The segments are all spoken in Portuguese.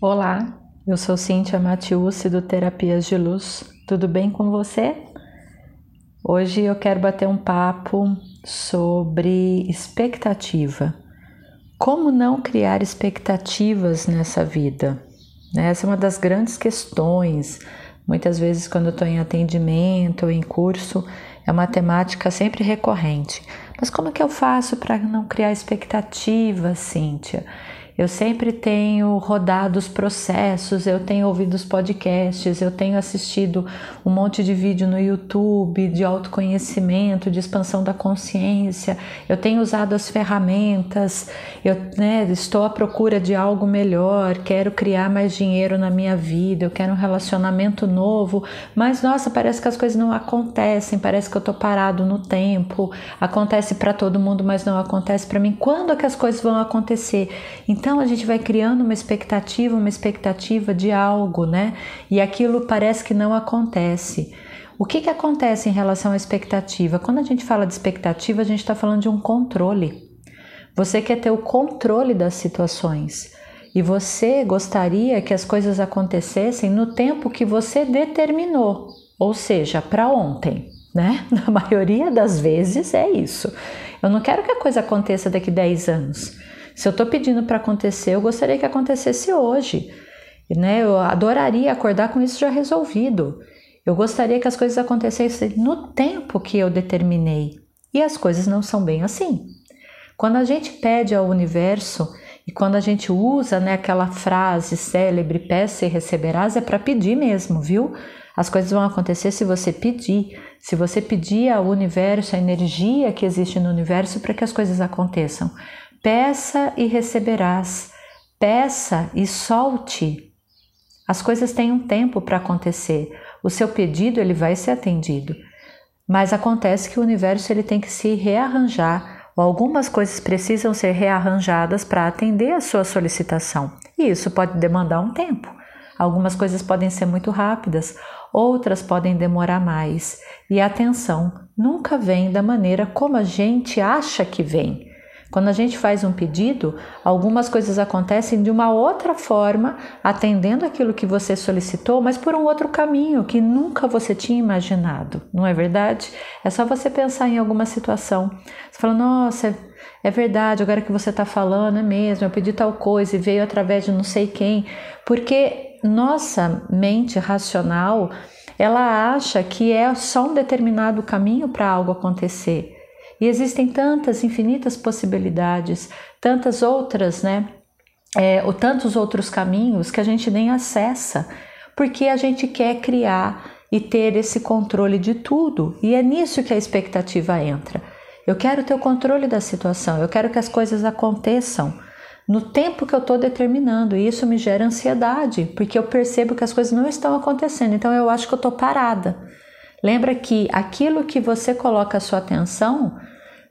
Olá, eu sou Cíntia Matiusi do Terapias de Luz. Tudo bem com você? Hoje eu quero bater um papo sobre expectativa. Como não criar expectativas nessa vida? Essa é uma das grandes questões. Muitas vezes, quando eu estou em atendimento ou em curso, é uma temática sempre recorrente. Mas como é que eu faço para não criar expectativa, Cíntia? Eu sempre tenho rodado os processos, eu tenho ouvido os podcasts, eu tenho assistido um monte de vídeo no YouTube de autoconhecimento, de expansão da consciência, eu tenho usado as ferramentas, eu né, estou à procura de algo melhor, quero criar mais dinheiro na minha vida, eu quero um relacionamento novo, mas nossa, parece que as coisas não acontecem, parece que eu estou parado no tempo, acontece para todo mundo, mas não acontece para mim. Quando é que as coisas vão acontecer? Então, então a gente vai criando uma expectativa, uma expectativa de algo, né? E aquilo parece que não acontece. O que, que acontece em relação à expectativa? Quando a gente fala de expectativa, a gente está falando de um controle. Você quer ter o controle das situações e você gostaria que as coisas acontecessem no tempo que você determinou, ou seja, para ontem, né? Na maioria das vezes é isso. Eu não quero que a coisa aconteça daqui 10 anos. Se eu estou pedindo para acontecer, eu gostaria que acontecesse hoje. Né? Eu adoraria acordar com isso já resolvido. Eu gostaria que as coisas acontecessem no tempo que eu determinei. E as coisas não são bem assim. Quando a gente pede ao universo e quando a gente usa né, aquela frase célebre, peça e receberás, é para pedir mesmo, viu? As coisas vão acontecer se você pedir. Se você pedir ao universo, a energia que existe no universo para que as coisas aconteçam. Peça e receberás. Peça e solte. As coisas têm um tempo para acontecer. O seu pedido ele vai ser atendido. Mas acontece que o universo ele tem que se rearranjar, ou algumas coisas precisam ser rearranjadas para atender a sua solicitação. E isso pode demandar um tempo. Algumas coisas podem ser muito rápidas, outras podem demorar mais. E atenção nunca vem da maneira como a gente acha que vem. Quando a gente faz um pedido, algumas coisas acontecem de uma outra forma, atendendo aquilo que você solicitou, mas por um outro caminho que nunca você tinha imaginado, não é verdade? É só você pensar em alguma situação. Você fala, nossa, é verdade, agora que você está falando, é mesmo, eu pedi tal coisa e veio através de não sei quem, porque nossa mente racional ela acha que é só um determinado caminho para algo acontecer. E existem tantas infinitas possibilidades, tantas outras, né? É, ou tantos outros caminhos que a gente nem acessa, porque a gente quer criar e ter esse controle de tudo. E é nisso que a expectativa entra. Eu quero ter o controle da situação, eu quero que as coisas aconteçam no tempo que eu estou determinando, e isso me gera ansiedade, porque eu percebo que as coisas não estão acontecendo, então eu acho que eu estou parada. Lembra que aquilo que você coloca a sua atenção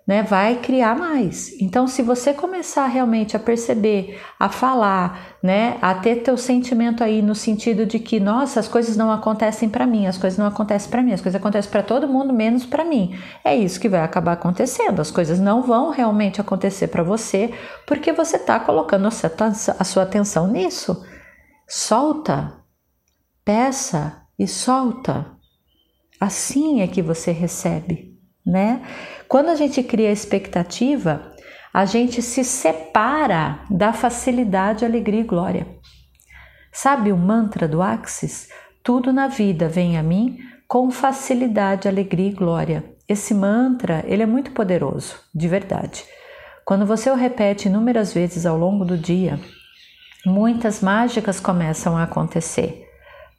né, vai criar mais. Então, se você começar realmente a perceber, a falar, né, a ter teu sentimento aí no sentido de que, nossa, as coisas não acontecem para mim, as coisas não acontecem para mim, as coisas acontecem para todo mundo menos para mim. É isso que vai acabar acontecendo. As coisas não vão realmente acontecer para você porque você está colocando a sua atenção nisso. Solta, peça e solta. Assim é que você recebe, né? Quando a gente cria expectativa, a gente se separa da facilidade, alegria e glória. Sabe o mantra do Axis? Tudo na vida vem a mim com facilidade, alegria e glória. Esse mantra, ele é muito poderoso, de verdade. Quando você o repete inúmeras vezes ao longo do dia, muitas mágicas começam a acontecer.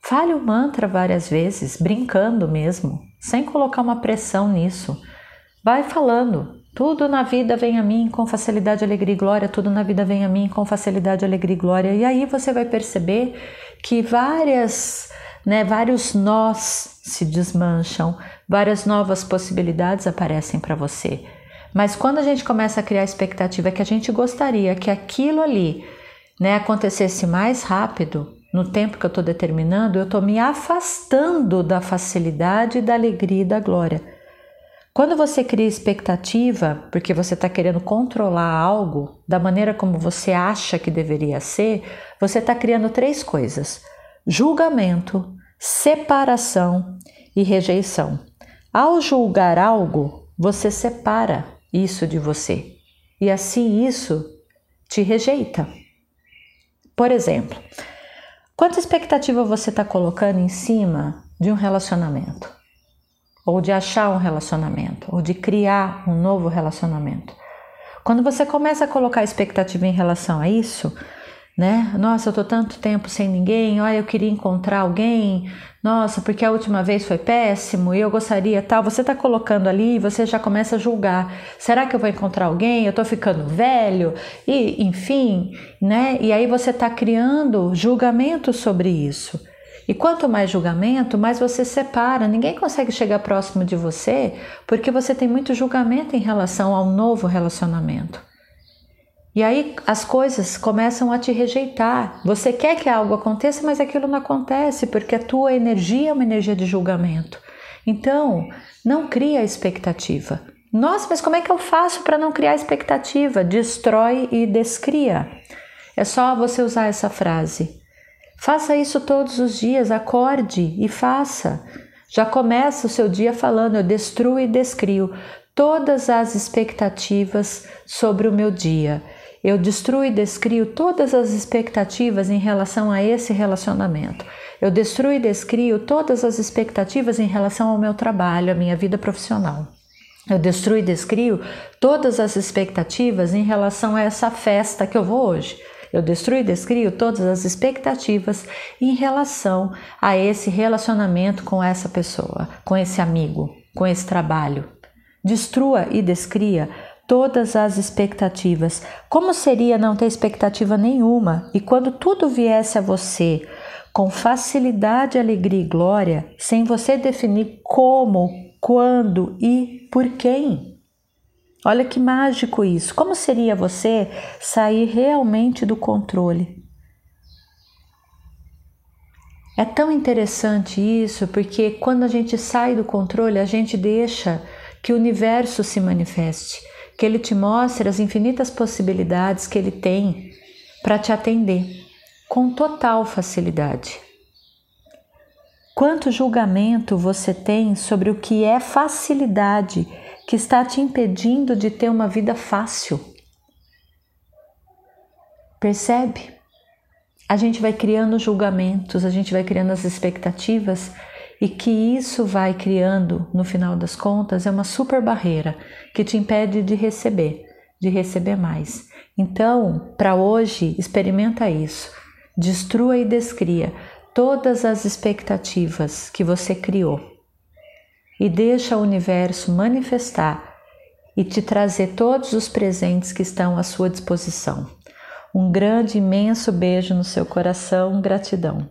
Fale o mantra várias vezes, brincando mesmo, sem colocar uma pressão nisso. Vai falando. Tudo na vida vem a mim com facilidade, alegria e glória. Tudo na vida vem a mim com facilidade, alegria e glória. E aí você vai perceber que várias, né, vários nós se desmancham, várias novas possibilidades aparecem para você. Mas quando a gente começa a criar expectativa que a gente gostaria que aquilo ali né, acontecesse mais rápido, no tempo que eu estou determinando, eu estou me afastando da facilidade, da alegria e da glória. Quando você cria expectativa, porque você está querendo controlar algo da maneira como você acha que deveria ser, você está criando três coisas: julgamento, separação e rejeição. Ao julgar algo, você separa isso de você e assim isso te rejeita. Por exemplo, quanta expectativa você está colocando em cima de um relacionamento? Ou de achar um relacionamento? Ou de criar um novo relacionamento? Quando você começa a colocar expectativa em relação a isso, né? Nossa, eu tô tanto tempo sem ninguém, olha, eu queria encontrar alguém, nossa, porque a última vez foi péssimo e eu gostaria tal. Você tá colocando ali você já começa a julgar. Será que eu vou encontrar alguém? Eu tô ficando velho? E, enfim, né? E aí você tá criando julgamento sobre isso. E quanto mais julgamento, mais você separa. Ninguém consegue chegar próximo de você porque você tem muito julgamento em relação ao novo relacionamento. E aí as coisas começam a te rejeitar. Você quer que algo aconteça, mas aquilo não acontece porque a tua energia é uma energia de julgamento. Então, não cria expectativa. Nossa, mas como é que eu faço para não criar expectativa? Destrói e descria. É só você usar essa frase. Faça isso todos os dias, acorde e faça. Já começa o seu dia falando: eu destruo e descrio todas as expectativas sobre o meu dia. Eu destruo e descrio todas as expectativas em relação a esse relacionamento. Eu destruo e descrio todas as expectativas em relação ao meu trabalho, à minha vida profissional. Eu destruo e descrio todas as expectativas em relação a essa festa que eu vou hoje. Eu destruo e descrio todas as expectativas em relação a esse relacionamento com essa pessoa, com esse amigo, com esse trabalho. Destrua e descria todas as expectativas. Como seria não ter expectativa nenhuma e quando tudo viesse a você com facilidade, alegria e glória, sem você definir como, quando e por quem? Olha que mágico isso! Como seria você sair realmente do controle? É tão interessante isso porque quando a gente sai do controle, a gente deixa que o universo se manifeste que ele te mostre as infinitas possibilidades que ele tem para te atender com total facilidade. Quanto julgamento você tem sobre o que é facilidade que está te impedindo de ter uma vida fácil? Percebe? A gente vai criando julgamentos, a gente vai criando as expectativas e que isso vai criando, no final das contas, é uma super barreira que te impede de receber, de receber mais. Então, para hoje, experimenta isso. Destrua e descria todas as expectativas que você criou e deixa o universo manifestar e te trazer todos os presentes que estão à sua disposição. Um grande, imenso beijo no seu coração, gratidão.